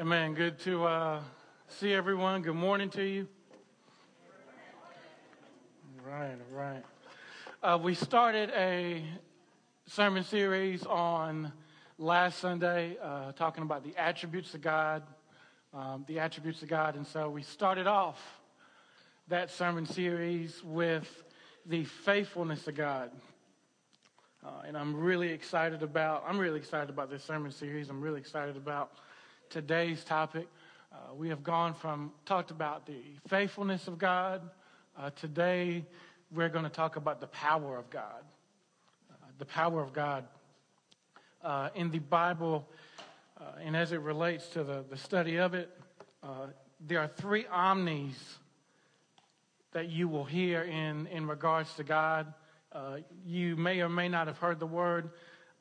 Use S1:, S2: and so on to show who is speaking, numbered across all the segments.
S1: Amen. Good to uh, see everyone. Good morning to you. Right, all right. Uh, we started a sermon series on last Sunday uh, talking about the attributes of God, um, the attributes of God. And so we started off that sermon series with the faithfulness of God. Uh, and I'm really excited about, I'm really excited about this sermon series. I'm really excited about today's topic. Uh, we have gone from talked about the faithfulness of God. Uh, today, we're going to talk about the power of God. Uh, the power of God uh, in the Bible, uh, and as it relates to the, the study of it, uh, there are three omnis that you will hear in, in regards to God. you may or may not have heard the word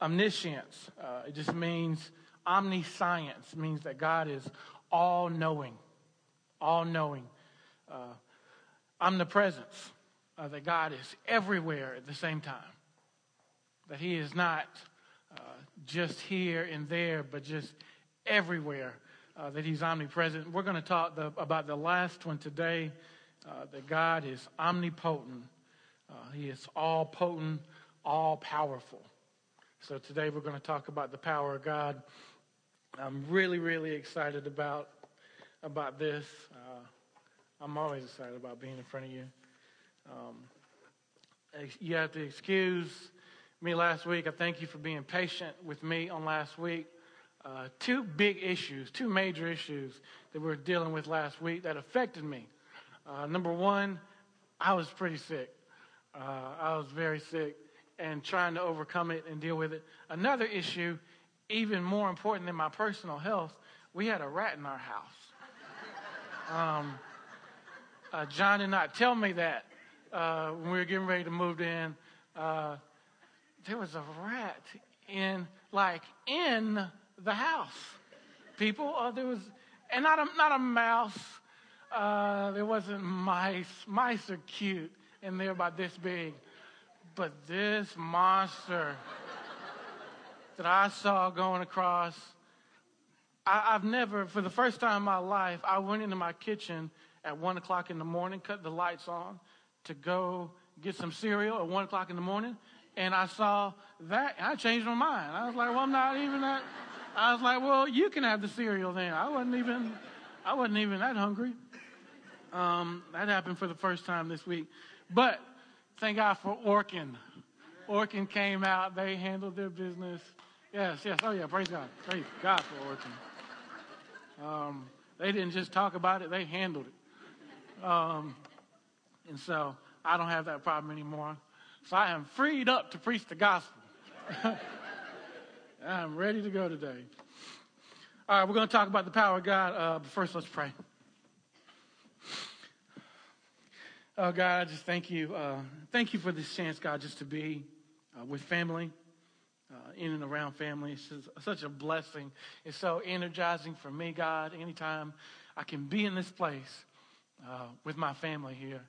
S1: omniscience. it just means omniscience means that God is all knowing, all knowing. Uh, omnipresence, uh, that God is everywhere at the same time. That He is not uh, just here and there, but just everywhere. Uh, that He's omnipresent. We're going to talk the, about the last one today. Uh, that God is omnipotent. Uh, he is all potent, all powerful. So today we're going to talk about the power of God. I'm really, really excited about about this. Uh, I'm always excited about being in front of you. Um, you have to excuse me last week. I thank you for being patient with me on last week. Uh, two big issues, two major issues that we are dealing with last week that affected me. Uh, number one, I was pretty sick. Uh, I was very sick and trying to overcome it and deal with it. Another issue even more important than my personal health, we had a rat in our house. Um, uh, John did not tell me that uh, when we were getting ready to move in. Uh, there was a rat in, like, in the house. People, uh, there was, and not a, not a mouse. Uh, there wasn't mice. Mice are cute, and they're about this big. But this monster that I saw going across. I, have never, for the first time in my life, I went into my kitchen at one o'clock in the morning, cut the lights on to go get some cereal at one o'clock in the morning, and I saw that. I changed my mind. I was like, well, I'm not even that. I was like, well, you can have the cereal then. I wasn't even, I wasn't even that hungry. Um, that happened for the first time this week. But thank God for Orkin. Orkin came out. They handled their business. Yes, yes. Oh, yeah. Praise God. Praise God for Orkin. Um, they didn't just talk about it, they handled it. Um, and so I don't have that problem anymore. So I am freed up to preach the gospel. I'm ready to go today. All right, we're going to talk about the power of God. Uh, but first, let's pray. Oh, God, I just thank you. Uh, thank you for this chance, God, just to be uh, with family uh, in and around family. It's such a blessing. It's so energizing for me, God, anytime I can be in this place uh, with my family here.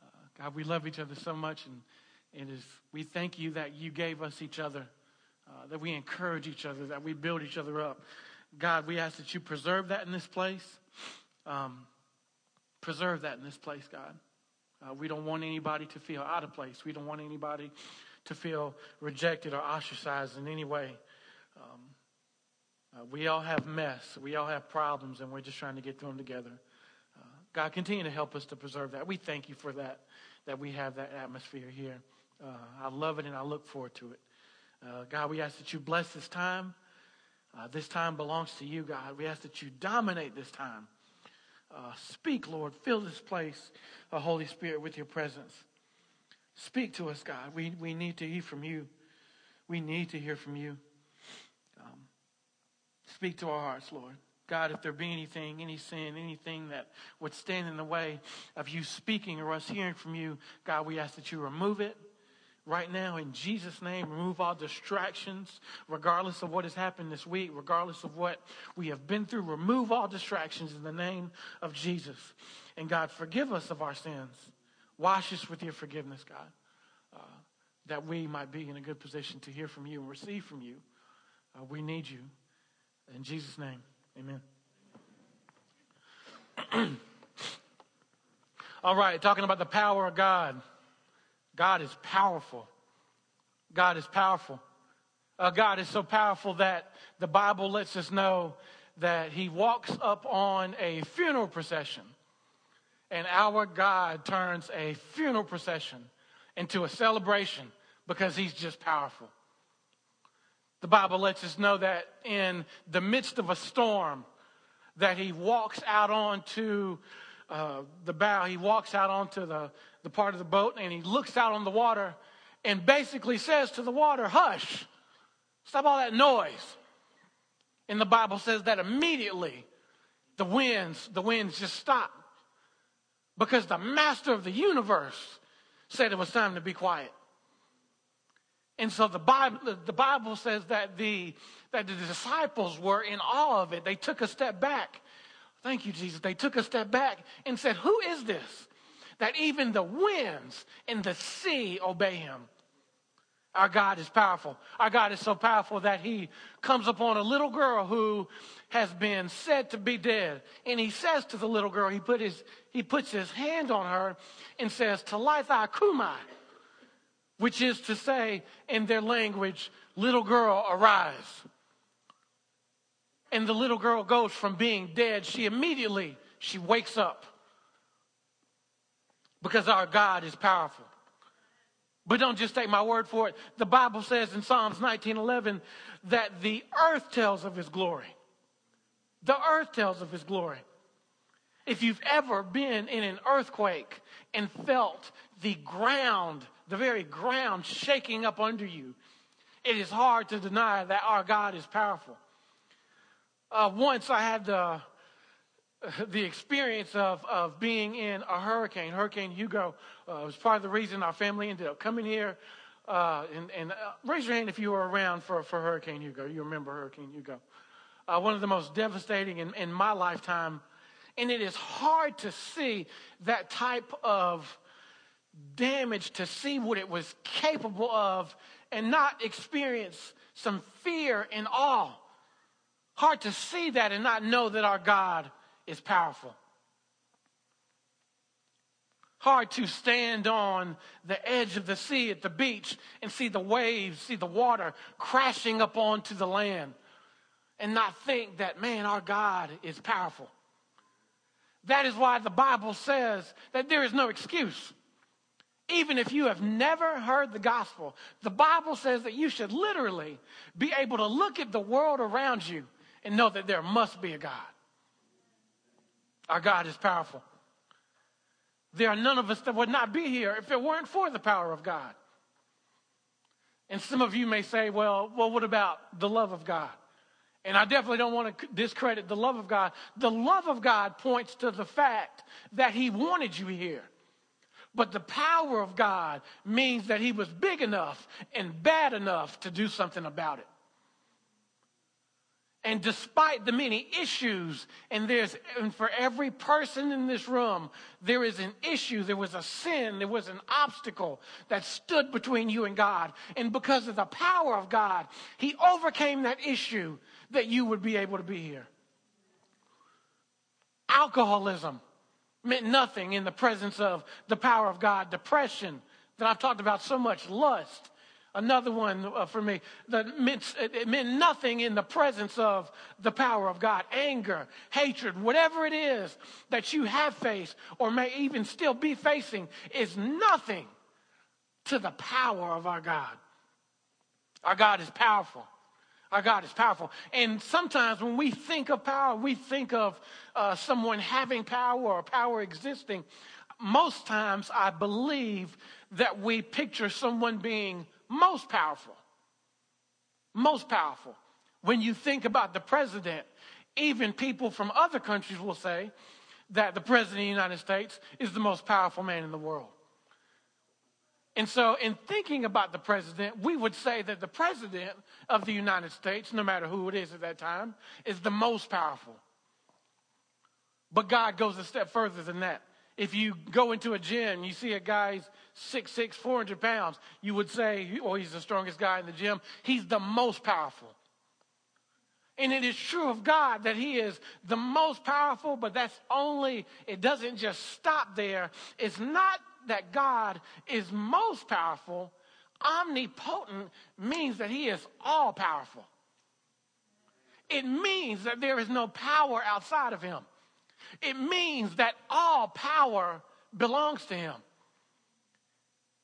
S1: Uh, God, we love each other so much, and it is, we thank you that you gave us each other, uh, that we encourage each other, that we build each other up. God, we ask that you preserve that in this place. Um, preserve that in this place, God. Uh, we don't want anybody to feel out of place. We don't want anybody to feel rejected or ostracized in any way. Um, uh, we all have mess. We all have problems, and we're just trying to get through them together. Uh, God, continue to help us to preserve that. We thank you for that, that we have that atmosphere here. Uh, I love it, and I look forward to it. Uh, God, we ask that you bless this time. Uh, this time belongs to you, God. We ask that you dominate this time. Uh, speak, Lord. Fill this place, Holy Spirit, with your presence. Speak to us, God. We, we need to hear from you. We need to hear from you. Um, speak to our hearts, Lord. God, if there be anything, any sin, anything that would stand in the way of you speaking or us hearing from you, God, we ask that you remove it right now in Jesus' name. Remove all distractions, regardless of what has happened this week, regardless of what we have been through. Remove all distractions in the name of Jesus. And God, forgive us of our sins. Wash us with your forgiveness, God, uh, that we might be in a good position to hear from you and receive from you. Uh, we need you. In Jesus' name, amen. All right, talking about the power of God. God is powerful. God is powerful. Uh, God is so powerful that the Bible lets us know that He walks up on a funeral procession. And our God turns a funeral procession into a celebration because He's just powerful. The Bible lets us know that in the midst of a storm, that he walks out onto uh, the bow, he walks out onto the, the part of the boat, and he looks out on the water and basically says to the water, Hush, stop all that noise. And the Bible says that immediately the winds, the winds just stop. Because the master of the universe said it was time to be quiet. And so the Bible, the Bible says that the, that the disciples were in awe of it. They took a step back. Thank you, Jesus. They took a step back and said, Who is this? That even the winds and the sea obey him. Our God is powerful. Our God is so powerful that he comes upon a little girl who has been said to be dead. And he says to the little girl, he, put his, he puts his hand on her and says, Talitha cumi which is to say, in their language, little girl, arise. And the little girl goes from being dead, she immediately, she wakes up. Because our God is powerful. But don't just take my word for it. The Bible says in Psalms 19:11 that the earth tells of his glory. The earth tells of his glory. If you've ever been in an earthquake and felt the ground the very ground shaking up under you, it is hard to deny that our God is powerful. Uh, once I had the, the experience of, of being in a hurricane, Hurricane Hugo. Uh, was part of the reason our family ended up coming here. Uh, and, and uh, raise your hand if you were around for, for Hurricane Hugo. You remember Hurricane Hugo. Uh, one of the most devastating in, in my lifetime. And it is hard to see that type of damage to see what it was capable of and not experience some fear and awe. Hard to see that and not know that our God is powerful. Hard to stand on the edge of the sea at the beach and see the waves, see the water crashing up onto the land and not think that, man, our God is powerful. That is why the Bible says that there is no excuse even if you have never heard the gospel, the Bible says that you should literally be able to look at the world around you and know that there must be a God. Our God is powerful. There are none of us that would not be here if it weren't for the power of God. And some of you may say, well, well, what about the love of God? And I definitely don't want to discredit the love of God. The love of God points to the fact that He wanted you here. But the power of God means that he was big enough and bad enough to do something about it. And despite the many issues, and there's, and for every person in this room, there is an issue, there was a sin, there was an obstacle that stood between you and God. And because of the power of God, He overcame that issue that you would be able to be here. Alcoholism meant nothing in the presence of the power of God. Depression, that I've talked about so much, lust. Another one uh, for me that meant, it meant nothing in the presence of the power of God. Anger, hatred, whatever it is that you have faced or may even still be facing is nothing to the power of our God. Our God is powerful. Our God is powerful. And sometimes when we think of power, we think of uh, someone having power or power existing. Most times, I believe that we picture someone being most powerful. Most powerful. When you think about the president, even people from other countries will say that the president of the United States is the most powerful man in the world. And so, in thinking about the president, we would say that the president of the United States, no matter who it is at that time, is the most powerful. But God goes a step further than that. If you go into a gym, you see a guy's 6'6, 400 pounds, you would say, oh, he's the strongest guy in the gym. He's the most powerful. And it is true of God that He is the most powerful, but that's only, it doesn't just stop there. It's not that God is most powerful. Omnipotent means that He is all powerful. It means that there is no power outside of Him. It means that all power belongs to Him.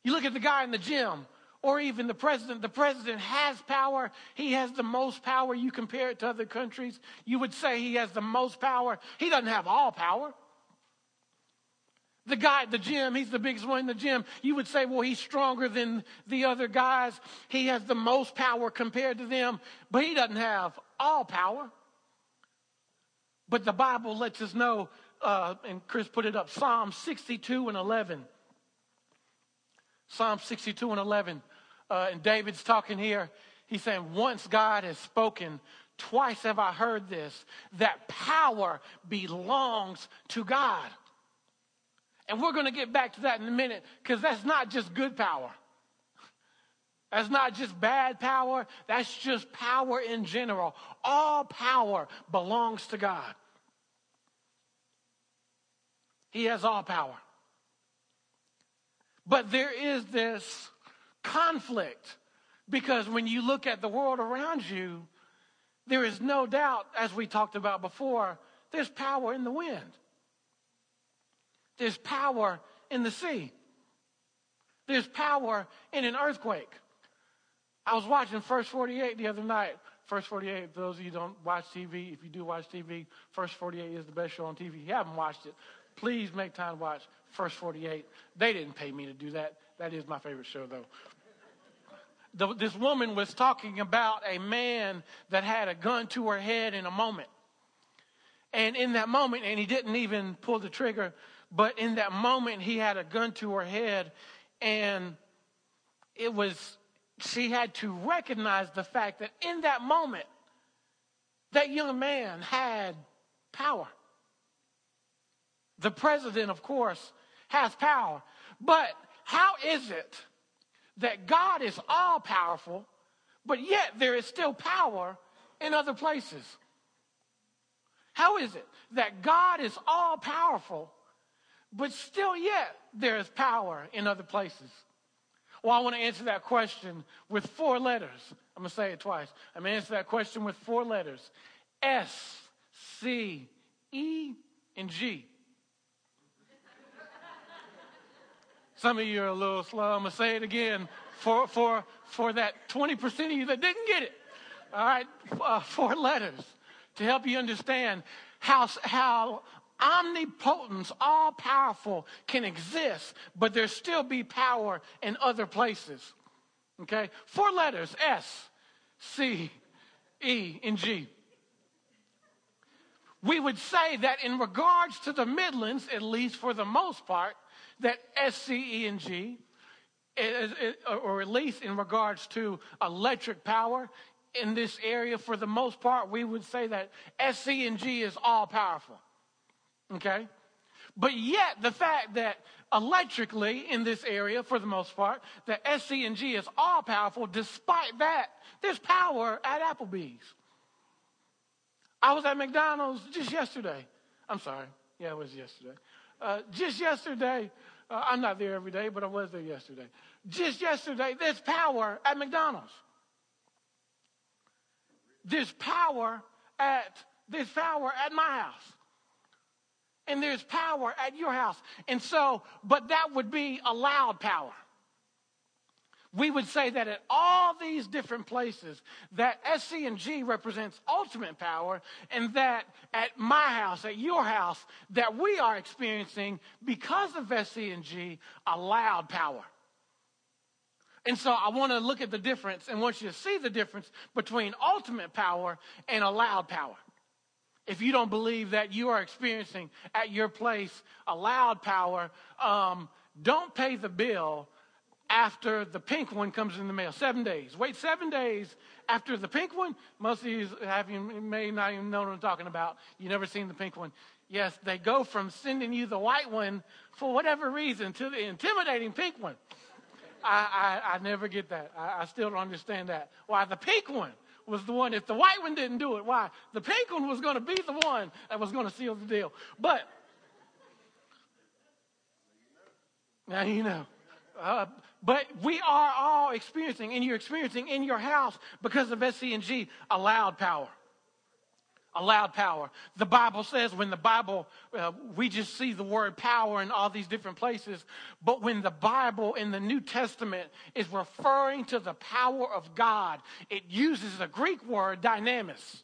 S1: You look at the guy in the gym or even the president. The president has power. He has the most power. You compare it to other countries, you would say he has the most power. He doesn't have all power. The guy at the gym, he's the biggest one in the gym. You would say, well, he's stronger than the other guys. He has the most power compared to them, but he doesn't have all power. But the Bible lets us know, uh, and Chris put it up Psalm 62 and 11. Psalm 62 and 11 uh, and David's talking here. He's saying, Once God has spoken, twice have I heard this, that power belongs to God. And we're going to get back to that in a minute because that's not just good power. That's not just bad power, that's just power in general. All power belongs to God. He has all power. But there is this conflict. Because when you look at the world around you, there is no doubt, as we talked about before, there's power in the wind. There's power in the sea. There's power in an earthquake. I was watching First 48 the other night. First 48, for those of you don't watch TV, if you do watch TV, First 48 is the best show on TV. If you haven't watched it, please make time to watch First 48. They didn't pay me to do that. That is my favorite show, though the, this woman was talking about a man that had a gun to her head in a moment. And in that moment, and he didn't even pull the trigger, but in that moment, he had a gun to her head, and it was, she had to recognize the fact that in that moment, that young man had power. The president, of course, has power. But how is it that God is all powerful, but yet there is still power in other places. How is it that God is all powerful, but still yet there is power in other places? Well, I want to answer that question with four letters. I'm going to say it twice. I'm going to answer that question with four letters S, C, E, and G. Some of you are a little slow. I'm going to say it again for, for, for that 20% of you that didn't get it. All right, uh, four letters to help you understand how, how omnipotence, all powerful, can exist, but there still be power in other places. Okay? Four letters S, C, E, and G. We would say that in regards to the Midlands, at least for the most part, that S, C, E, and G, or at least in regards to electric power in this area, for the most part, we would say that S, C, and G is all powerful. Okay? But yet, the fact that electrically in this area, for the most part, that S, C, and G is all powerful, despite that, there's power at Applebee's. I was at McDonald's just yesterday. I'm sorry. Yeah, it was yesterday. Uh, just yesterday, uh, I'm not there every day, but I was there yesterday. Just yesterday, there's power at McDonald's. There's power at there's power at my house. And there's power at your house. And so, but that would be allowed power we would say that at all these different places that SC and G represents ultimate power and that at my house, at your house, that we are experiencing because of SC and G allowed power. And so I want to look at the difference and want you to see the difference between ultimate power and allowed power. If you don't believe that you are experiencing at your place allowed power, um, don't pay the bill after the pink one comes in the mail. Seven days. Wait seven days after the pink one. Most of you have you may not even know what I'm talking about. You never seen the pink one. Yes, they go from sending you the white one for whatever reason to the intimidating pink one. I, I, I never get that. I, I still don't understand that. Why the pink one? was the one. If the white one didn't do it, why? The pink one was going to be the one that was going to seal the deal. But now you know. Uh, but we are all experiencing, and you're experiencing in your house because of SCNG, allowed power allowed power. The Bible says when the Bible, uh, we just see the word power in all these different places, but when the Bible in the New Testament is referring to the power of God, it uses a Greek word, dynamis.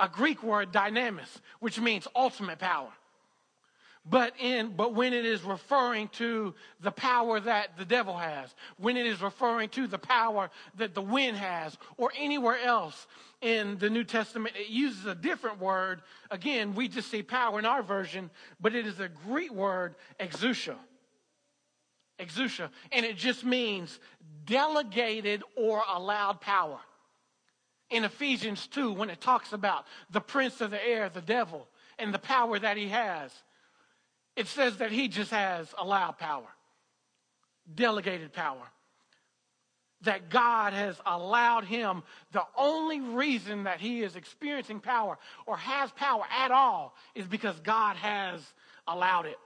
S1: A Greek word, dynamis, which means ultimate power but in but when it is referring to the power that the devil has when it is referring to the power that the wind has or anywhere else in the new testament it uses a different word. Again we just say power in our version but it is a greek word exousia. Exousia. And it just means delegated or allowed power. In ephesians 2 when it talks about the prince of the air the devil and the power that he has it says that he just has allowed power, delegated power. That God has allowed him, the only reason that he is experiencing power or has power at all is because God has allowed it.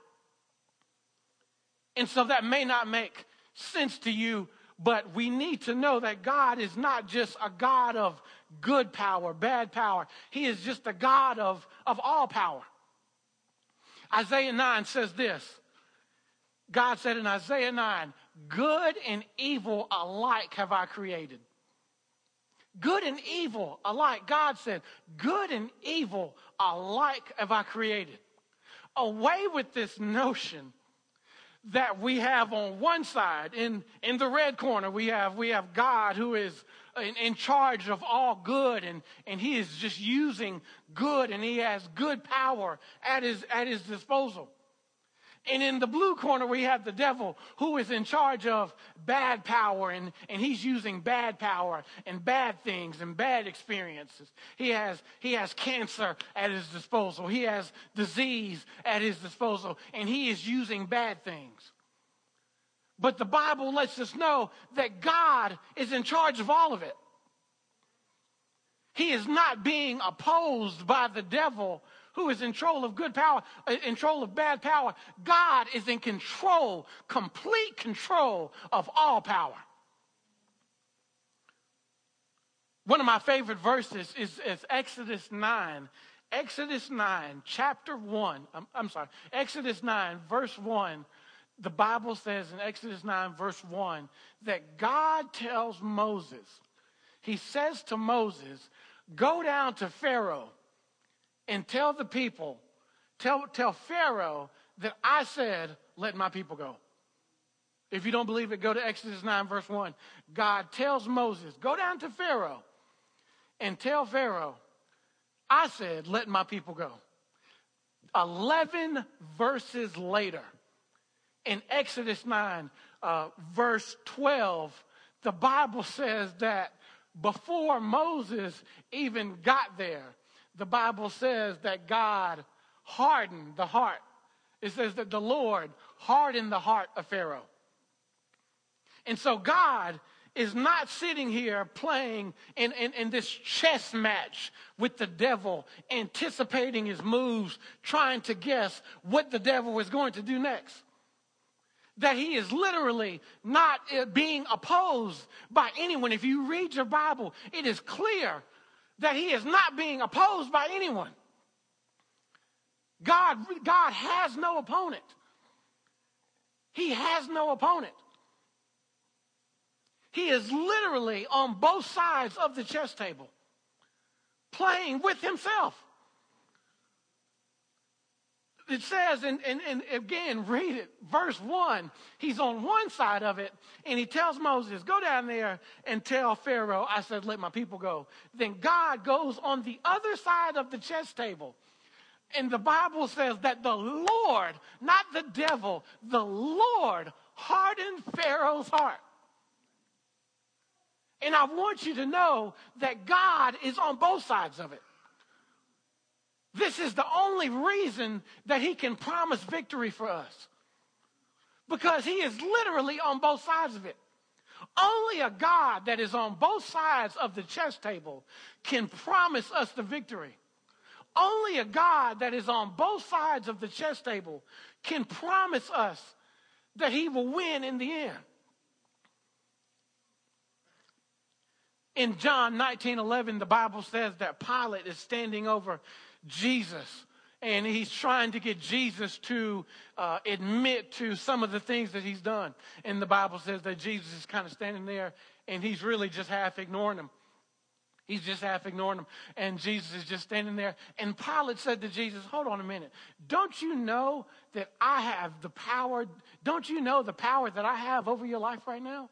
S1: And so that may not make sense to you, but we need to know that God is not just a God of good power, bad power. He is just a God of, of all power. Isaiah 9 says this God said in Isaiah 9, Good and evil alike have I created. Good and evil alike. God said, Good and evil alike have I created. Away with this notion that we have on one side, in, in the red corner, we have, we have God who is in, in, charge of all good and, and he is just using good and he has good power at his, at his disposal. And in the blue corner, we have the devil who is in charge of bad power and, and he's using bad power and bad things and bad experiences. He has, he has cancer at his disposal. He has disease at his disposal and he is using bad things. But the Bible lets us know that God is in charge of all of it. He is not being opposed by the devil who is in control of good power, uh, in control of bad power. God is in control, complete control of all power. One of my favorite verses is, is Exodus 9. Exodus 9, chapter 1. I'm, I'm sorry, Exodus 9, verse 1 the Bible says in Exodus 9, verse 1, that God tells Moses, He says to Moses, Go down to Pharaoh and tell the people, tell, tell Pharaoh that I said, Let my people go. If you don't believe it, go to Exodus 9, verse 1. God tells Moses, Go down to Pharaoh and tell Pharaoh, I said, Let my people go. 11 verses later, in Exodus 9, uh, verse 12, the Bible says that before Moses even got there, the Bible says that God hardened the heart. It says that the Lord hardened the heart of Pharaoh. And so God is not sitting here playing in, in, in, this chess match with the devil, anticipating his moves, trying to guess what the devil is going to do next that he is literally not uh, being opposed by anyone. If you read your Bible, it is clear that he is not being opposed by anyone. God, God has no opponent. He has no opponent. He is literally on both sides of the chess table, playing with himself it says, and, and, and again, read it, verse 1. He's on one side of it, and he tells Moses, Go down there and tell Pharaoh, I said, Let my people go. Then God goes on the other side of the chess table. And the Bible says that the Lord, not the devil, the Lord hardened Pharaoh's heart. And I want you to know that God is on both sides of it. This is the only reason that he can promise victory for us. Because he is literally on both sides of it. Only a God that is on both sides of the chess table can promise us the victory. Only a God that is on both sides of the chess table can promise us that he will win in the end. In John 19 11, the Bible says that Pilate is standing over Jesus and he's trying to get Jesus to uh, admit to some of the things that he's done. And the Bible says that Jesus is kind of standing there and he's really just half ignoring him. He's just half ignoring him. And Jesus is just standing there. And Pilate said to Jesus, Hold on a minute. Don't you know that I have the power? Don't you know the power that I have over your life right now?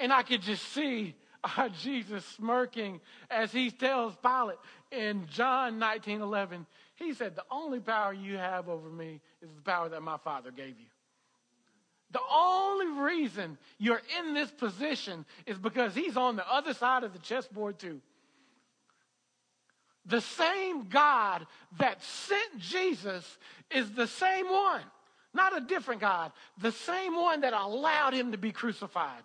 S1: And I could just see uh, Jesus smirking as he tells Pilate in John 19 11, he said, The only power you have over me is the power that my Father gave you. The only reason you're in this position is because he's on the other side of the chessboard, too. The same God that sent Jesus is the same one, not a different God, the same one that allowed him to be crucified.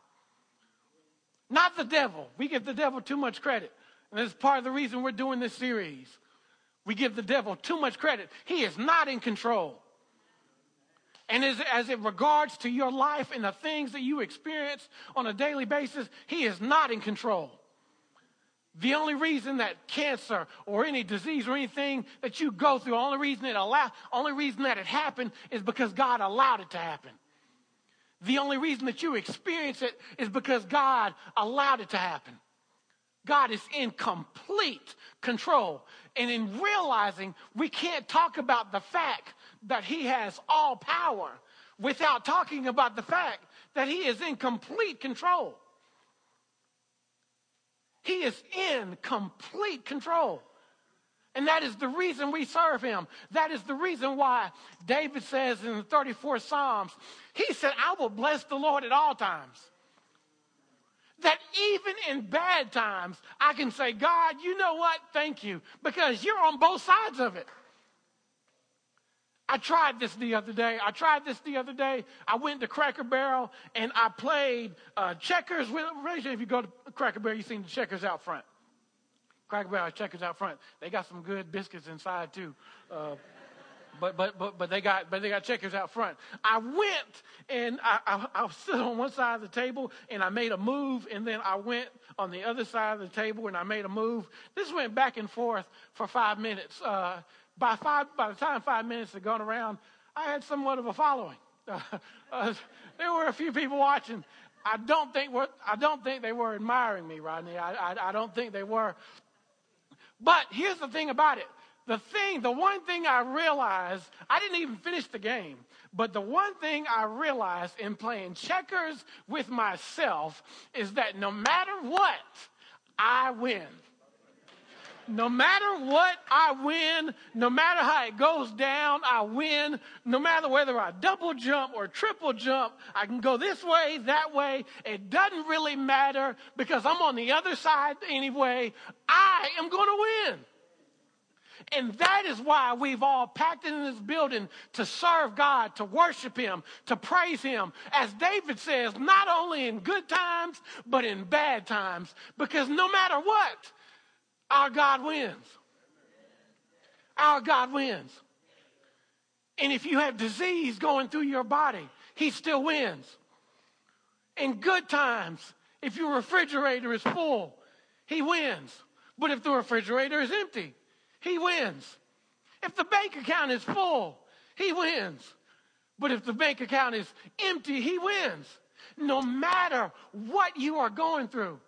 S1: Not the devil. We give the devil too much credit. And this is part of the reason we're doing this series. We give the devil too much credit. He is not in control. And as, as it regards to your life and the things that you experience on a daily basis, he is not in control. The only reason that cancer or any disease or anything that you go through, only reason it allow, only reason that it happened is because God allowed it to happen. The only reason that you experience it is because God allowed it to happen. God is in complete control. And in realizing we can't talk about the fact that He has all power without talking about the fact that He is in complete control. He is in complete control. And that is the reason we serve him. That is the reason why David says in the 34 Psalms, he said, I will bless the Lord at all times. That even in bad times, I can say, God, you know what? Thank you. Because you're on both sides of it. I tried this the other day. I tried this the other day. I went to Cracker Barrel and I played uh, checkers with. Raise if you go to Cracker Barrel, you've seen the checkers out front. Cracker Barrel checkers out front. They got some good biscuits inside too. Uh, but but but but they got but they got checkers out front. I went and I, I I on one side of the table and I made a move, and then I went on the other side of the table and I made a move. This went back and forth for five minutes. Uh, by five by the time five minutes had gone around, I had somewhat of a following. Uh, uh, there were a few people watching. I don't think what I don't think they were admiring me, Rodney. I, I, I don't think they were. But here's the thing about it. The thing, the one thing I realized, I didn't even finish the game, but the one thing I realized in playing checkers with myself is that no matter what, I win. No matter what, I win. No matter how it goes down, I win. No matter whether I double jump or triple jump, I can go this way, that way. It doesn't really matter because I'm on the other side anyway. I am going to win. And that is why we've all packed in this building to serve God, to worship Him, to praise Him. As David says, not only in good times, but in bad times. Because no matter what, our God wins. Our God wins. And if you have disease going through your body, He still wins. In good times, if your refrigerator is full, He wins. But if the refrigerator is empty, he wins. If the bank account is full, he wins. But if the bank account is empty, he wins. No matter what you are going through,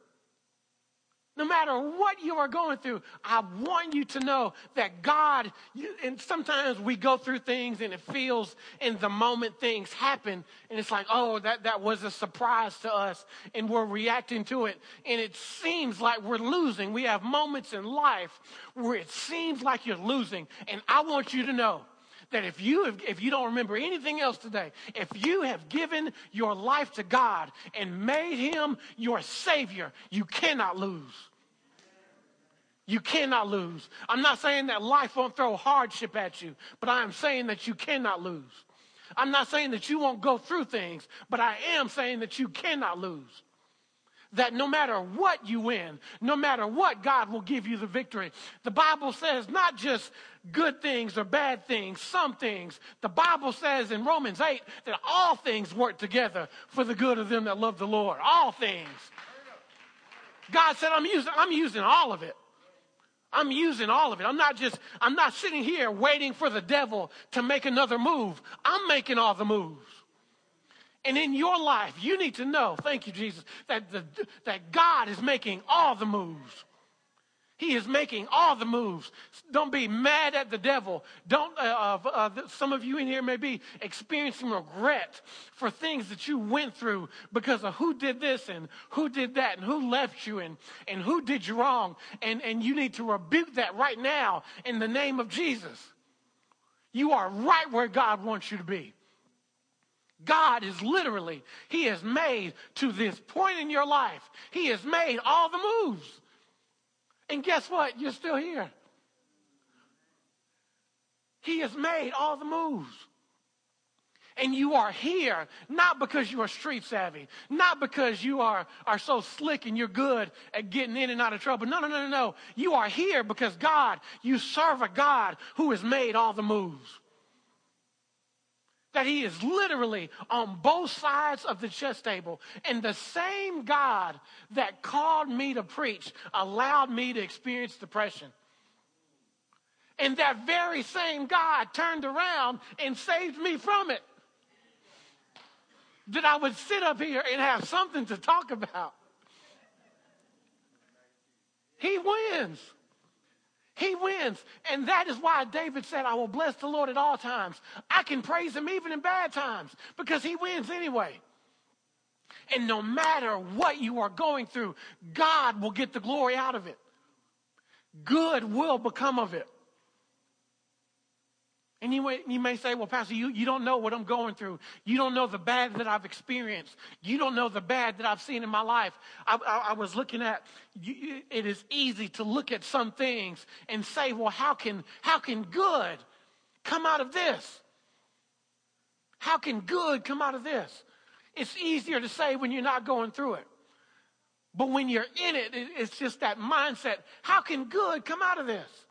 S1: no matter what you are going through, I want you to know that God, you, and sometimes we go through things and it feels in the moment things happen and it's like, oh, that, that was a surprise to us and we're reacting to it and it seems like we're losing. We have moments in life where it seems like you're losing. And I want you to know that if you have, if you don't remember anything else today, if you have given your life to God and made him your savior, you cannot lose. You cannot lose. I'm not saying that life won't throw hardship at you, but I am saying that you cannot lose. I'm not saying that you won't go through things, but I am saying that you cannot lose. That no matter what you win, no matter what, God will give you the victory. The Bible says not just good things or bad things, some things. The Bible says in Romans 8 that all things work together for the good of them that love the Lord. All things. God said, I'm using, I'm using all of it. I'm using all of it. I'm not just, I'm not sitting here waiting for the devil to make another move. I'm making all the moves. And in your life, you need to know, thank you, Jesus, that, the, that God is making all the moves. He is making all the moves. Don't be mad at the devil. Don't. Uh, uh, uh, some of you in here may be experiencing regret for things that you went through because of who did this and who did that and who left you and, and who did you wrong. And, and you need to rebuke that right now in the name of Jesus. You are right where God wants you to be. God is literally, He has made to this point in your life, He has made all the moves. And guess what? You're still here. He has made all the moves. And you are here not because you are street savvy, not because you are, are so slick and you're good at getting in and out of trouble. No, no, no, no, no. You are here because God, you serve a God who has made all the moves that he is literally on both sides of the chess table. And the same God that called me to preach allowed me to experience depression. And that very same God turned around and saved me from it. That I would sit up here and have something to talk about. He wins. He wins. And that is why David said, I will bless the Lord at all times. I can praise him even in bad times because he wins anyway. And no matter what you are going through, God will get the glory out of it. Good will become of it. And you may, you may say, well, Pastor, you, you don't know what I'm going through. You don't know the bad that I've experienced. You don't know the bad that I've seen in my life. I, I, I was looking at, you, it is easy to look at some things and say, well, how can, how can good come out of this? How can good come out of this? It's easier to say when you're not going through it. But when you're in it, it's just that mindset. How can good come out of this?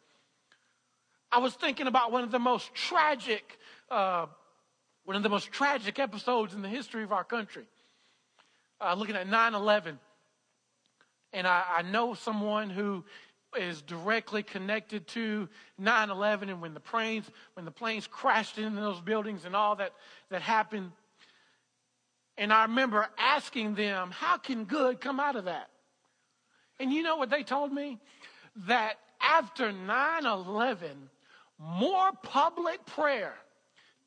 S1: I was thinking about one of the most tragic, uh, one of the most tragic episodes in the history of our country. Uh, looking at 9 11. And I, I know someone who is directly connected to 9-11 and when the planes when the planes crashed into those buildings and all that that happened and i remember asking them how can good come out of that and you know what they told me that after 9-11 more public prayer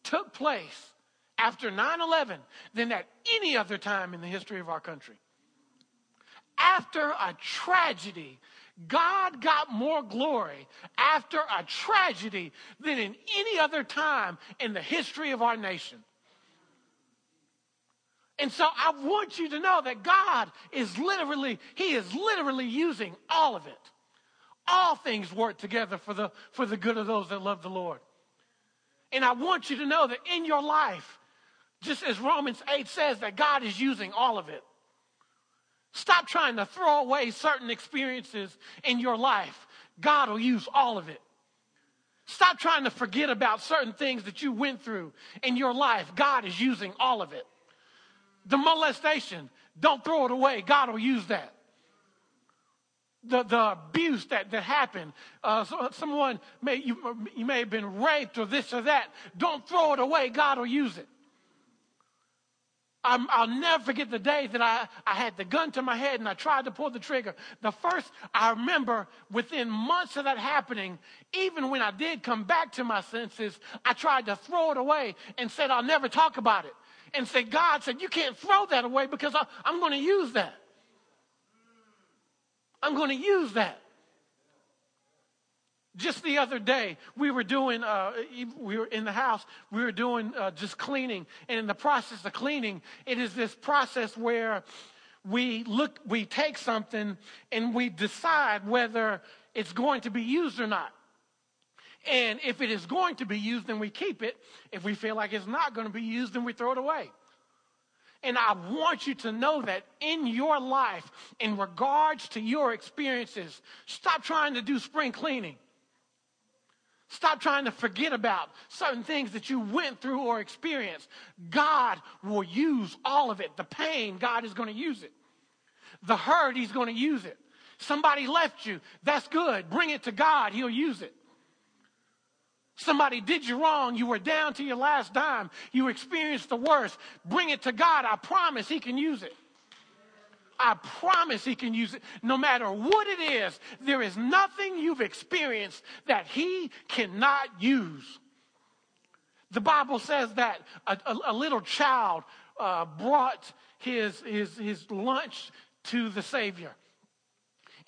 S1: took place after 9 11 than at any other time in the history of our country. After a tragedy, God got more glory after a tragedy than in any other time in the history of our nation. And so I want you to know that God is literally, He is literally using all of it all things work together for the, for the good of those that love the Lord. And I want you to know that in your life, just as Romans 8 says, that God is using all of it. Stop trying to throw away certain experiences in your life. God will use all of it. Stop trying to forget about certain things that you went through in your life. God is using all of it. The molestation, don't throw it away. God will use that the, the abuse that, that happened. Uh, so someone may, you, you may have been raped or this or that. Don't throw it away. God will use it. i will never forget the day that I, I had the gun to my head and I tried to pull the trigger. The first, I remember within months of that happening, even when I did come back to my senses, I tried to throw it away and said, I'll never talk about it. And said, God said, You can't throw that away because I, I'm going to use that. I'm going to use that. Just the other day, we were doing, uh, we were in the house, we were doing uh, just cleaning. And in the process of cleaning, it is this process where we look, we take something and we decide whether it's going to be used or not. And if it is going to be used, then we keep it. If we feel like it's not going to be used, then we throw it away. And I want you to know that in your life, in regards to your experiences, stop trying to do spring cleaning. Stop trying to forget about certain things that you went through or experienced. God will use all of it. The pain, God is going to use it. The hurt, He's going to use it. Somebody left you. That's good. Bring it to God. He'll use it. Somebody did you wrong. You were down to your last dime. You experienced the worst. Bring it to God. I promise He can use it. I promise He can use it. No matter what it is, there is nothing you've experienced that He cannot use. The Bible says that a, a, a little child uh, brought his, his, his lunch to the Savior.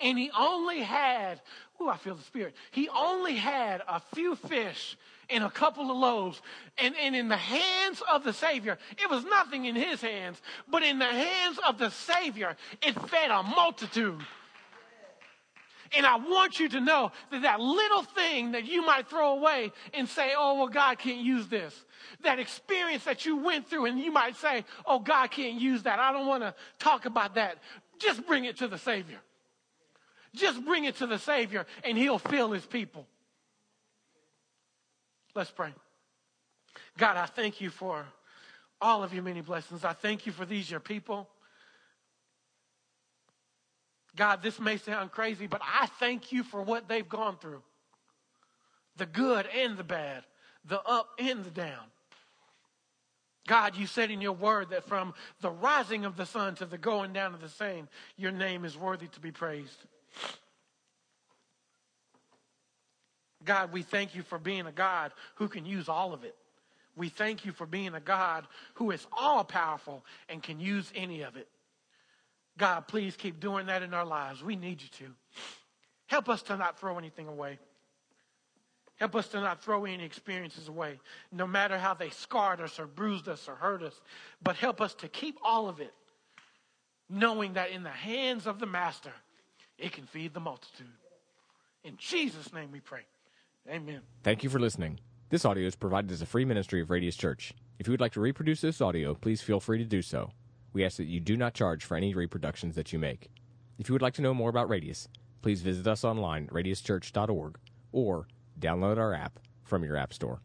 S1: And he only had Ooh, I feel the Spirit. He only had a few fish and a couple of loaves. And, and in the hands of the Savior, it was nothing in his hands, but in the hands of the Savior, it fed a multitude. And I want you to know that that little thing that you might throw away and say, oh, well, God can't use this. That experience that you went through and you might say, oh, God can't use that. I don't want to talk about that. Just bring it to the Savior. Just bring it to the Savior and He'll fill His people. Let's pray. God, I thank you for all of your many blessings. I thank you for these, your people. God, this may sound crazy, but I thank you for what they've gone through the good and the bad, the up and the down. God, you said in your word that from the rising of the sun to the going down of the same, your name is worthy to be praised. God, we thank you for being a God who can use all of it. We thank you for being a God who is all powerful and can use any of it. God, please keep doing that in our lives. We need you to. Help us to not throw anything away. Help us to not throw any experiences away, no matter how they scarred us or bruised us or hurt us. But help us to keep all of it, knowing that in the hands of the Master, it can feed the multitude. In Jesus' name we pray. Amen.
S2: Thank you for listening. This audio is provided as a free ministry of Radius Church. If you would like to reproduce this audio, please feel free to do so. We ask that you do not charge for any reproductions that you make. If you would like to know more about Radius, please visit us online at radiuschurch.org or download our app from your app store.